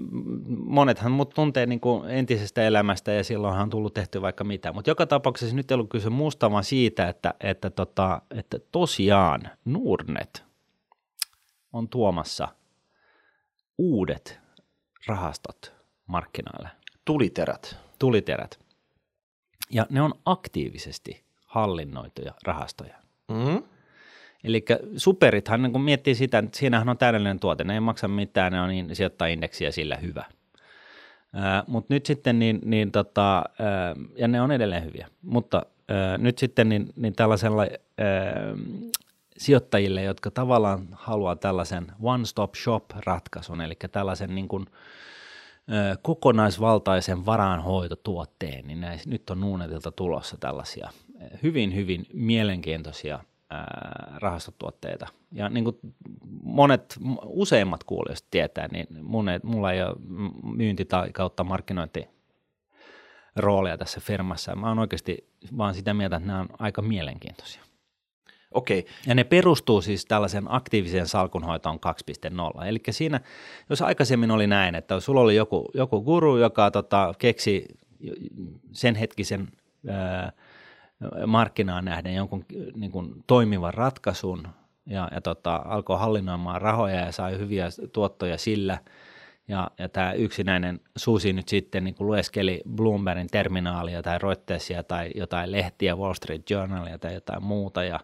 Speaker 1: monethan mut tuntee niin kuin entisestä elämästä ja silloinhan on tullut tehty vaikka mitä, mutta joka tapauksessa nyt ei ollut kyse muusta vaan siitä, että, että, tota, että tosiaan Nordnet on tuomassa uudet rahastot markkinoille.
Speaker 2: Tuliterät.
Speaker 1: Tuliterät. Ja ne on aktiivisesti hallinnoituja rahastoja. Mm-hmm. Eli superithan, niin kun miettii sitä, että siinähän on täydellinen tuote, ne ei maksa mitään, ne on niin, sijoittaa indeksiä sillä hyvä. Mutta nyt sitten, niin, niin tota, ää, ja ne on edelleen hyviä, mutta ää, nyt sitten niin, niin tällaisella ää, sijoittajille, jotka tavallaan haluaa tällaisen one-stop shop-ratkaisun, eli tällaisen niin kuin, kokonaisvaltaisen varaanhoitotuotteen, niin näis, nyt on Nuunetilta tulossa tällaisia hyvin, hyvin mielenkiintoisia – rahastotuotteita. Ja niin kuin monet, useimmat kuulijat tietää, niin mun ei, mulla ei ole myynti- tai kautta markkinointi roolia tässä firmassa. Mä oon oikeasti vaan sitä mieltä, että nämä on aika mielenkiintoisia.
Speaker 2: Okei.
Speaker 1: Ja ne perustuu siis tällaisen aktiiviseen salkunhoitoon 2.0. Eli siinä, jos aikaisemmin oli näin, että sulla oli joku, joku guru, joka tota, keksi sen hetkisen ää, markkinaan nähden jonkun niin kuin, toimivan ratkaisun ja, ja tota, alkoi hallinnoimaan rahoja ja sai hyviä tuottoja sillä. Ja, ja tämä yksinäinen Susi nyt sitten niin kuin lueskeli Bloombergin terminaalia tai Reutersia tai jotain lehtiä, Wall Street Journalia tai jotain muuta ja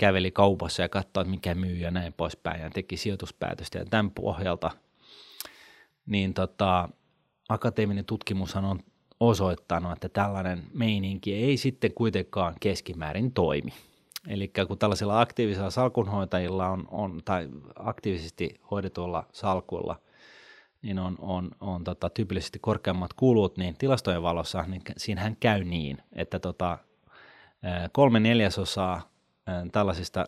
Speaker 1: käveli kaupassa ja katsoi, että mikä myy ja näin poispäin ja teki sijoituspäätöstä ja tämän pohjalta niin tota, akateeminen tutkimushan on osoittanut, että tällainen meininki ei sitten kuitenkaan keskimäärin toimi. Eli kun tällaisilla aktiivisilla salkunhoitajilla on, on tai aktiivisesti hoidetuilla salkuilla, niin on, on, on tota, tyypillisesti korkeammat kulut, niin tilastojen valossa niin siinähän käy niin, että tota, kolme neljäsosaa tällaisista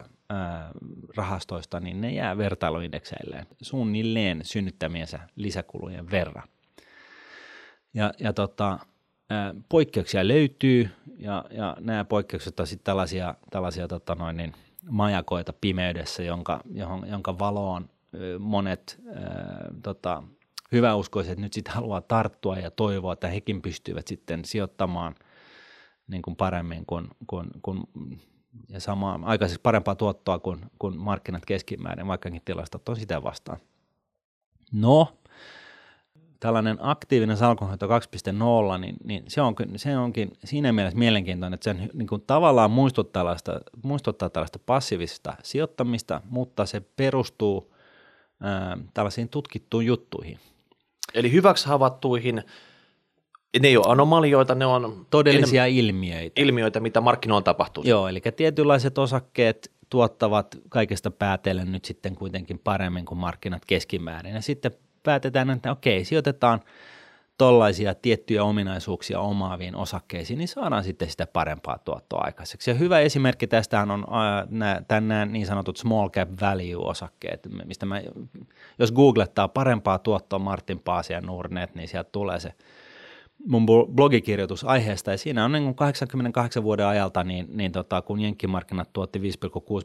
Speaker 1: rahastoista, niin ne jää vertailuindekseilleen suunnilleen synnyttämiensä lisäkulujen verran. Ja, ja tota, poikkeuksia löytyy, ja, ja nämä poikkeukset on sitten tällaisia, tällaisia tota noin, niin, majakoita pimeydessä, jonka, johon, jonka valoon monet ää, tota, hyväuskoiset nyt sitten haluaa tarttua ja toivoa, että hekin pystyvät sitten sijoittamaan niin kuin paremmin kuin, kuin, kuin ja samaa, aikaisemmin parempaa tuottoa kuin, kuin markkinat keskimäärin, vaikkakin tilastot on sitä vastaan. No, tällainen aktiivinen salkunhoito 2.0, niin, niin se, on, se onkin siinä mielessä mielenkiintoinen, että se niin kuin tavallaan muistuttaa tällaista, muistuttaa tällaista passiivista sijoittamista, mutta se perustuu ää, tällaisiin tutkittuihin juttuihin.
Speaker 2: Eli hyväksi havaittuihin, ne ei ole anomalioita, ne on
Speaker 1: todellisia ilmiöitä.
Speaker 2: ilmiöitä, mitä markkinoilla tapahtuu.
Speaker 1: Joo, eli tietynlaiset osakkeet tuottavat kaikesta päätellen nyt sitten kuitenkin paremmin kuin markkinat keskimäärin. Ja sitten päätetään, että okei, sijoitetaan tollaisia tiettyjä ominaisuuksia omaaviin osakkeisiin, niin saadaan sitten sitä parempaa tuottoa aikaiseksi. Ja hyvä esimerkki tästä on nämä niin sanotut small cap value-osakkeet, mistä mä, jos googlettaa parempaa tuottoa Martin Paasia Nurnet, niin sieltä tulee se mun blogikirjoitus aiheesta, ja siinä on niin 88 vuoden ajalta, niin, niin tota, kun jenkkimarkkinat tuotti 5,6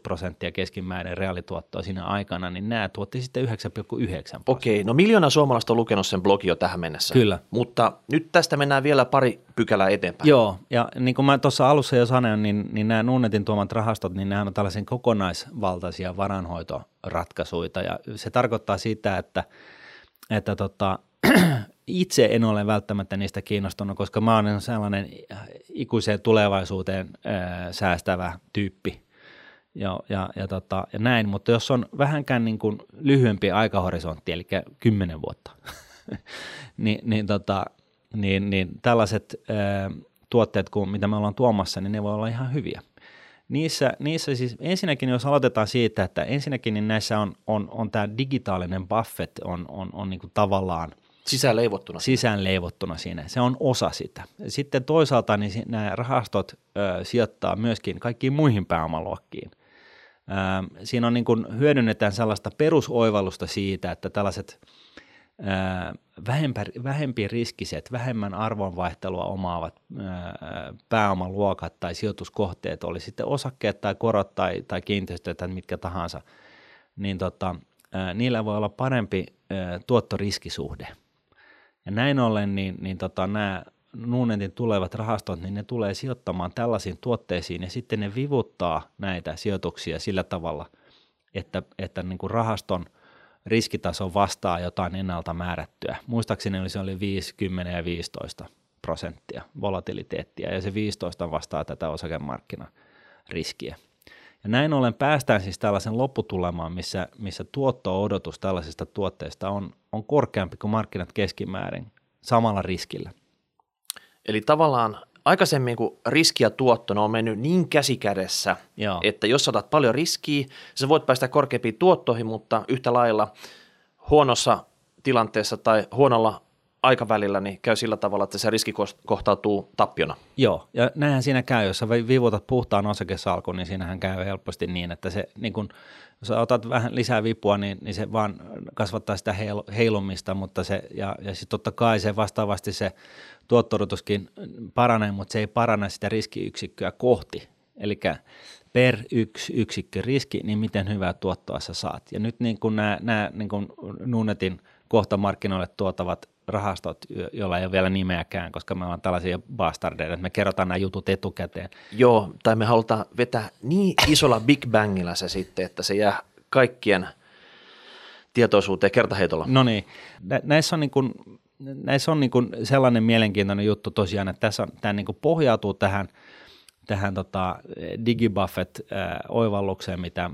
Speaker 1: prosenttia keskimäärin reaalituottoa siinä aikana, niin nämä tuotti sitten 9,9 prosenttia.
Speaker 2: Okei, no miljoona suomalaista on lukenut sen blogi jo tähän mennessä.
Speaker 1: Kyllä.
Speaker 2: Mutta nyt tästä mennään vielä pari pykälää eteenpäin.
Speaker 1: Joo, ja niin kuin mä tuossa alussa jo sanoin, niin, niin nämä Nunnetin tuomat rahastot, niin nämä on tällaisen kokonaisvaltaisia varanhoitoratkaisuja, ja se tarkoittaa sitä, että, että tota, itse en ole välttämättä niistä kiinnostunut, koska mä olen sellainen ikuiseen tulevaisuuteen ää, säästävä tyyppi ja, ja, ja, tota, ja näin, mutta jos on vähänkään niin kuin lyhyempi aikahorisontti, eli kymmenen vuotta, niin, niin, tota, niin, niin tällaiset ää, tuotteet, kuin mitä me ollaan tuomassa, niin ne voi olla ihan hyviä. Niissä, niissä siis ensinnäkin, jos aloitetaan siitä, että ensinnäkin niin näissä on, on, on tämä digitaalinen buffet on, on, on niin kuin tavallaan –
Speaker 2: Sisään leivottuna.
Speaker 1: Sisään leivottuna siinä. Se on osa sitä. Sitten toisaalta niin nämä rahastot ö, sijoittaa myöskin kaikkiin muihin pääomaluokkiin. Ö, siinä on niin kuin, hyödynnetään sellaista perusoivallusta siitä, että tällaiset ö, vähempi, vähempi riskiset, vähemmän arvonvaihtelua omaavat pääomaluokat tai sijoituskohteet, oli sitten osakkeet tai korot tai, tai kiinteistöt tai mitkä tahansa, niin tota, niillä voi olla parempi tuottoriskisuhde – ja näin ollen niin, niin tota, nämä Nuunetin tulevat rahastot, niin ne tulee sijoittamaan tällaisiin tuotteisiin ja sitten ne vivuttaa näitä sijoituksia sillä tavalla, että, että niin kuin rahaston riskitaso vastaa jotain ennalta määrättyä. Muistaakseni se oli 5, 10 ja 15 prosenttia volatiliteettia ja se 15 vastaa tätä osakemarkkinariskiä. Ja näin ollen päästään siis tällaisen lopputulemaan, missä, missä tuotto-odotus tällaisesta tuotteesta on, on korkeampi kuin markkinat keskimäärin samalla riskillä.
Speaker 2: Eli tavallaan aikaisemmin, kun riski ja tuotto ne on mennyt niin käsikädessä, Joo. että jos otat paljon riskiä, sä voit päästä korkeampiin tuottoihin, mutta yhtä lailla huonossa tilanteessa tai huonolla aikavälillä niin käy sillä tavalla, että se riski kohtautuu tappiona.
Speaker 1: Joo, ja näinhän siinä käy, jos sä vivutat puhtaan osakesalkun, niin siinähän käy helposti niin, että se niin kun, jos otat vähän lisää vipua, niin, niin se vaan kasvattaa sitä heil, heilumista, mutta se, ja, ja sitten totta kai se vastaavasti se tuottorotuskin paranee, mutta se ei parane sitä riskiyksikköä kohti. Eli per yksi yksikkö riski, niin miten hyvää tuottoa sä saat. Ja nyt niin kuin nämä, nämä niin kuin Nunetin kohta markkinoille tuotavat rahastot, joilla ei ole vielä nimeäkään, koska me ollaan tällaisia bastardeja, että me kerrotaan nämä jutut etukäteen.
Speaker 2: Joo, tai me halutaan vetää niin isolla Big Bangilla se sitten, että se jää kaikkien tietoisuuteen kertaheitolla.
Speaker 1: No niin, näissä on, niin kuin, näissä on niin kuin sellainen mielenkiintoinen juttu tosiaan, että tässä on, tämä niin kuin pohjautuu tähän – tähän tota digibuffet-oivallukseen, mitä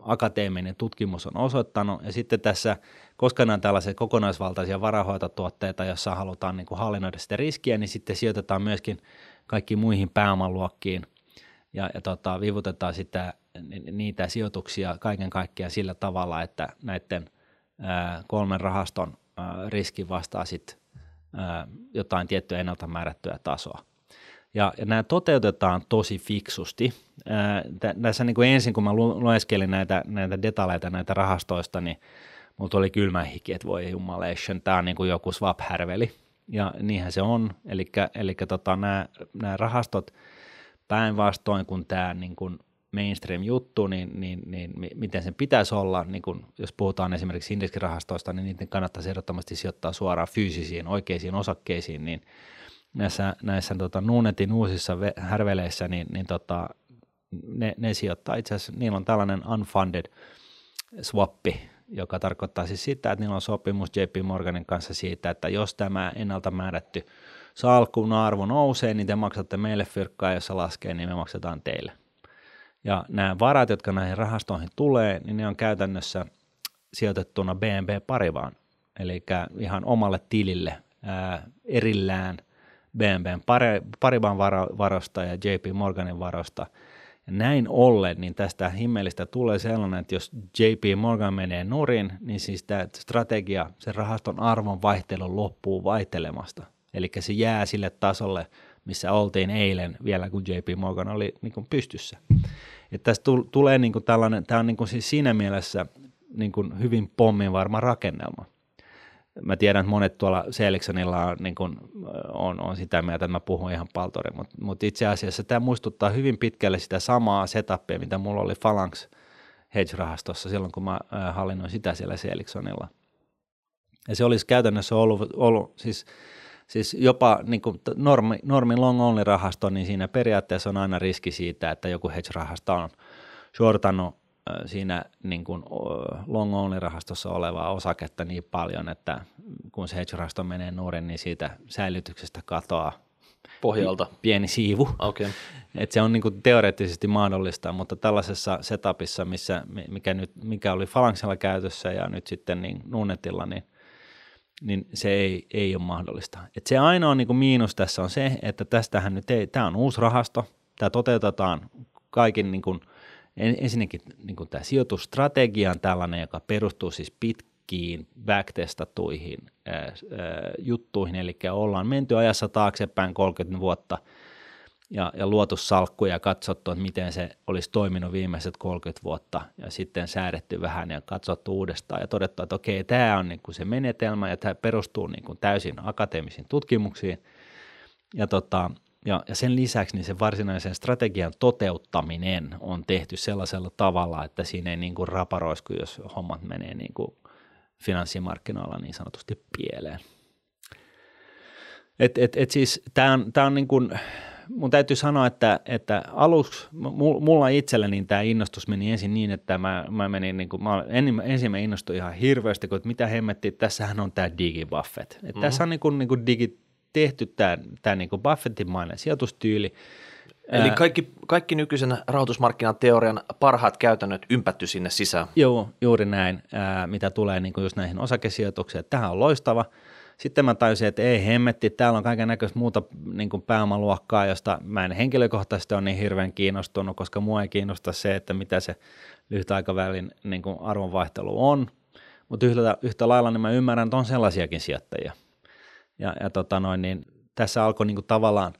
Speaker 1: akateeminen tutkimus on osoittanut. Ja sitten tässä, koska nämä on tällaisia kokonaisvaltaisia varahoitotuotteita, joissa halutaan niin kuin hallinnoida sitä riskiä, niin sitten sijoitetaan myöskin kaikki muihin pääomaluokkiin ja, ja tota, vivutetaan sitä, niitä sijoituksia kaiken kaikkiaan sillä tavalla, että näiden ää, kolmen rahaston ää, riski vastaa sitten jotain tiettyä ennalta määrättyä tasoa. Ja, ja nämä toteutetaan tosi fiksusti. Ää, tässä niin kuin ensin, kun mä lueskelin näitä, näitä detaljeita näitä rahastoista, niin mulla tuli kylmä hiki, että voi jumalation, tämä on niin kuin joku swap-härveli. Ja niinhän se on. Eli tota, nämä rahastot päinvastoin kuin tämä niin kuin mainstream-juttu, niin, niin, niin, miten sen pitäisi olla, niin kun, jos puhutaan esimerkiksi indeksirahastoista, niin niiden kannattaisi ehdottomasti sijoittaa suoraan fyysisiin, oikeisiin osakkeisiin, niin näissä, näissä tota, Nuunetin uusissa härveleissä, niin, niin tota, ne, ne sijoittaa itse asiassa, niillä on tällainen unfunded swappi, joka tarkoittaa siis sitä, että niillä on sopimus JP Morganin kanssa siitä, että jos tämä ennalta määrätty salkun arvo nousee, niin te maksatte meille fyrkkaa, jos se laskee, niin me maksetaan teille. Ja nämä varat, jotka näihin rahastoihin tulee, niin ne on käytännössä sijoitettuna BNB Paribaan, eli ihan omalle tilille ää, erillään BNB Paribaan varosta ja JP Morganin varosta. Ja näin ollen, niin tästä himmelistä tulee sellainen, että jos JP Morgan menee nurin, niin siis tämä strategia, se rahaston arvon vaihtelu loppuu vaihtelemasta. Eli se jää sille tasolle, missä oltiin eilen vielä, kun JP Morgan oli niin kuin pystyssä. Että tästä tulee niin kuin tällainen, tämä on niin kuin siis siinä mielessä niin kuin hyvin pomminvarma rakennelma. Mä tiedän, että monet tuolla Seeliksonilla on, niin kuin, on, on sitä mieltä, että mä puhun ihan paltori, mutta, mutta itse asiassa tämä muistuttaa hyvin pitkälle sitä samaa setupia, mitä mulla oli Phalanx hedge-rahastossa silloin, kun mä hallinnoin sitä siellä Seeliksonilla. Ja se olisi käytännössä ollut, ollut siis – siis jopa niin normi, normi long only rahasto, niin siinä periaatteessa on aina riski siitä, että joku hedge-rahasto on shortannut siinä niin kuin long only rahastossa olevaa osaketta niin paljon, että kun se hedge-rahasto menee nuoren, niin siitä säilytyksestä katoaa
Speaker 2: pohjalta
Speaker 1: pieni siivu.
Speaker 2: Okay.
Speaker 1: Et se on niin kuin teoreettisesti mahdollista, mutta tällaisessa setupissa, missä, mikä, nyt, mikä oli Falanxella käytössä ja nyt sitten niin Nunetilla, niin – niin se ei, ei ole mahdollista. Et se ainoa niin kuin miinus tässä on se, että tästähän nyt ei, tämä on uusi rahasto, tämä toteutetaan kaikin niin kuin, ensinnäkin niin kuin tämä sijoitusstrategia on tällainen, joka perustuu siis pitkiin ää, juttuihin, eli ollaan menty ajassa taaksepäin 30 vuotta – ja, ja luotu salkku ja katsottu, että miten se olisi toiminut viimeiset 30 vuotta. Ja sitten säädetty vähän ja katsottu uudestaan ja todettu, että okei, tämä on niin kuin se menetelmä ja tämä perustuu niin kuin täysin akateemisiin tutkimuksiin. Ja, tota, ja, ja sen lisäksi niin se varsinaisen strategian toteuttaminen on tehty sellaisella tavalla, että siinä ei niin kuin raparoisku, jos hommat menee niin kuin finanssimarkkinoilla niin sanotusti pieleen. Et, et, et siis tämä on, tää on niin kuin, mun täytyy sanoa, että, että aluksi mulla itselleni tämä innostus meni ensin niin, että mä, mä menin, niin kuin, mä ensin mä innostuin ihan hirveästi, kun että mitä hemmettiin, tässähän on tämä digibuffet. Mm-hmm. Tässä on niin kuin, niin kuin digi, tehty tämä, tämä niin kuin Buffettimainen sijoitustyyli.
Speaker 2: Eli kaikki, kaikki nykyisen rahoitusmarkkinateorian parhaat käytännöt ympätty sinne sisään.
Speaker 1: Joo, juuri näin, ää, mitä tulee niin kuin just näihin osakesijoituksiin. Tähän on loistava – sitten mä tajusin, että ei hemmetti, täällä on kaiken näköistä muuta niin kuin pääomaluokkaa, josta mä en henkilökohtaisesti ole niin hirveän kiinnostunut, koska mua ei kiinnosta se, että mitä se lyhytaikavälin niin kuin arvonvaihtelu on. Mutta yhtä, yhtä lailla niin mä ymmärrän, että on sellaisiakin sijoittajia. Ja, ja tota noin, niin tässä alkoi niin kuin tavallaan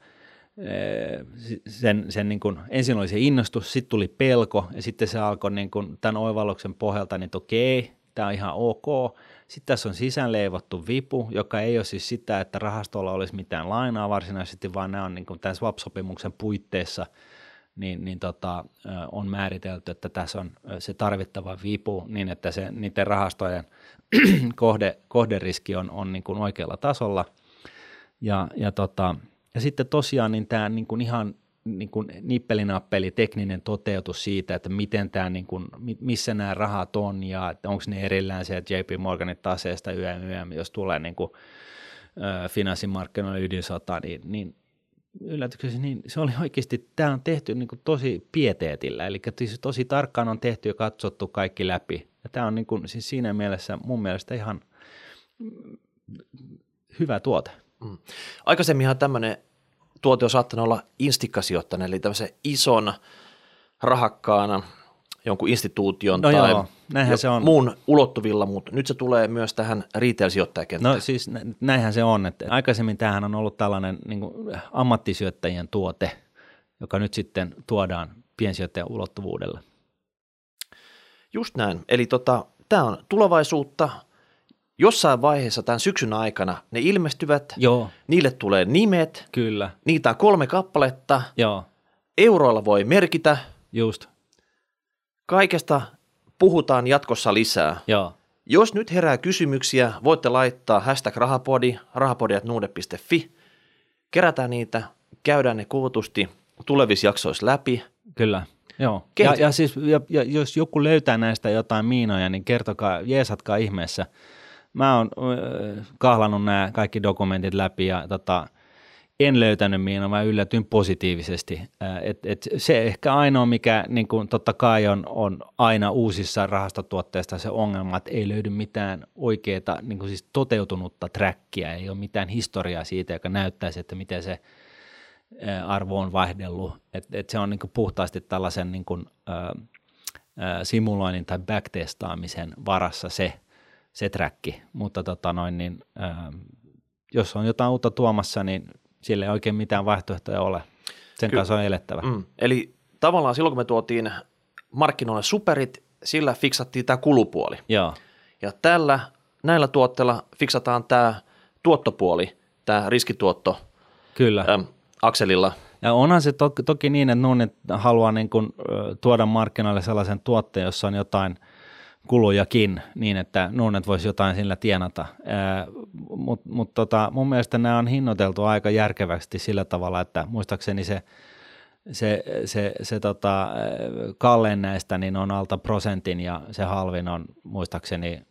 Speaker 1: eh, sen, sen niin kuin, ensin oli se innostus, sitten tuli pelko ja sitten se alkoi niin kuin, tämän oivalluksen pohjalta, niin okei, tämä on ihan ok, sitten tässä on sisäänleivottu vipu, joka ei ole siis sitä, että rahastolla olisi mitään lainaa varsinaisesti, vaan nämä on niin kuin tämän swap-sopimuksen puitteissa niin, niin tota, on määritelty, että tässä on se tarvittava vipu niin, että se, niiden rahastojen kohde, kohderiski on, on niin kuin oikealla tasolla. Ja, ja, tota, ja sitten tosiaan niin tämä niin kuin ihan niin kuin nippelinappeli tekninen toteutus siitä, että miten tämä, niin kuin, missä nämä rahat on ja onko ne erillään se JP Morganin taseesta YM, jos tulee niin kuin, ö, finanssimarkkinoille ydinsota, niin, niin yllätyksessä niin se oli oikeasti, tämä on tehty niin kuin tosi pieteetillä, eli siis tosi tarkkaan on tehty ja katsottu kaikki läpi. Ja tämä on niin kuin, siis siinä mielessä mun mielestä ihan hyvä tuote. Mm.
Speaker 2: Aikaisemminhan tämmöinen tuote on saattanut olla instikkasijoittainen, eli tämmöisen ison rahakkaana jonkun instituution
Speaker 1: No
Speaker 2: tai
Speaker 1: joo,
Speaker 2: jo-
Speaker 1: se on.
Speaker 2: muun ulottuvilla, mutta nyt se tulee myös tähän retail-sijoittajakenttään.
Speaker 1: No siis nä- näinhän se on, että aikaisemmin tämähän on ollut tällainen niin kuin ammattisyöttäjien tuote, joka nyt sitten tuodaan piensijoittajan ulottuvuudelle.
Speaker 2: Just näin. Eli tota, tämä on tulevaisuutta. Jossain vaiheessa tämän syksyn aikana ne ilmestyvät,
Speaker 1: Joo,
Speaker 2: niille tulee nimet,
Speaker 1: kyllä,
Speaker 2: niitä on kolme kappaletta,
Speaker 1: joo,
Speaker 2: euroilla voi merkitä,
Speaker 1: just,
Speaker 2: kaikesta puhutaan jatkossa lisää.
Speaker 1: joo,
Speaker 2: Jos nyt herää kysymyksiä, voitte laittaa hashtag rahapodi, rahapodi.nuude.fi, kerätään niitä, käydään ne kootusti tulevissa jaksoissa läpi.
Speaker 1: kyllä. Joo. Ja, ja, siis, ja, ja jos joku löytää näistä jotain miinoja, niin kertokaa, jeesatkaa ihmeessä. Mä oon äh, kahlannut nämä kaikki dokumentit läpi ja tota, en löytänyt miinoja, mä yllätyin positiivisesti. Äh, et, et se ehkä ainoa, mikä niin kun, totta kai on, on aina uusissa rahastotuotteista se ongelma, että ei löydy mitään oikeaa niin kun siis toteutunutta trackia, ei ole mitään historiaa siitä, joka näyttäisi, että miten se ää, arvo on vaihdellut. Et, et se on niin puhtaasti tällaisen niin kuin, ää, ää, simuloinnin tai backtestaamisen varassa se, se träkki. Mutta tota noin, niin, ää, jos on jotain uutta tuomassa, niin sillä ei oikein mitään vaihtoehtoja ole. Sen
Speaker 2: Kyllä.
Speaker 1: kanssa on elettävä.
Speaker 2: Mm. Eli tavallaan silloin, kun me tuotiin markkinoille superit, sillä fiksattiin tämä kulupuoli.
Speaker 1: Joo,
Speaker 2: Ja tällä, näillä tuotteilla fiksataan tämä tuottopuoli, tämä riskituotto
Speaker 1: kyllä.
Speaker 2: äm, akselilla.
Speaker 1: Ja onhan se to- toki niin, että Nunnit haluaa niin kuin, tuoda markkinoille sellaisen tuotteen, jossa on jotain kulujakin, niin että Nunnet voisi jotain sillä tienata. Mutta mut tota, mun mielestä nämä on hinnoiteltu aika järkevästi sillä tavalla, että muistaakseni se, se, se, se tota, ää, kallein näistä niin on alta prosentin ja se halvin on muistaakseni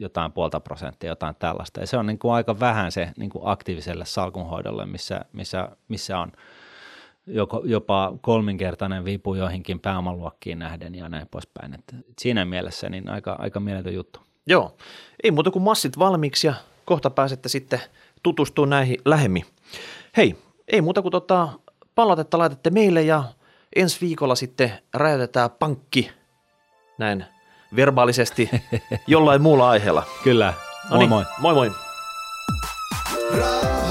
Speaker 1: jotain puolta prosenttia, jotain tällaista. Ja se on niin kuin aika vähän se niin kuin aktiiviselle salkunhoidolle, missä, missä, missä on joko, jopa kolminkertainen vipu joihinkin pääomaluokkiin nähden ja näin poispäin. Et siinä mielessä niin aika, aika mieletön juttu.
Speaker 2: Joo, ei muuta kuin massit valmiiksi ja kohta pääsette sitten tutustumaan näihin lähemmin. Hei, ei muuta kuin tota, palautetta laitatte meille ja ensi viikolla sitten räjäytetään pankki näin verbaalisesti jollain muulla aiheella.
Speaker 1: Kyllä, moi
Speaker 2: Noniin,
Speaker 1: moi.
Speaker 2: Moi moi.
Speaker 3: Ra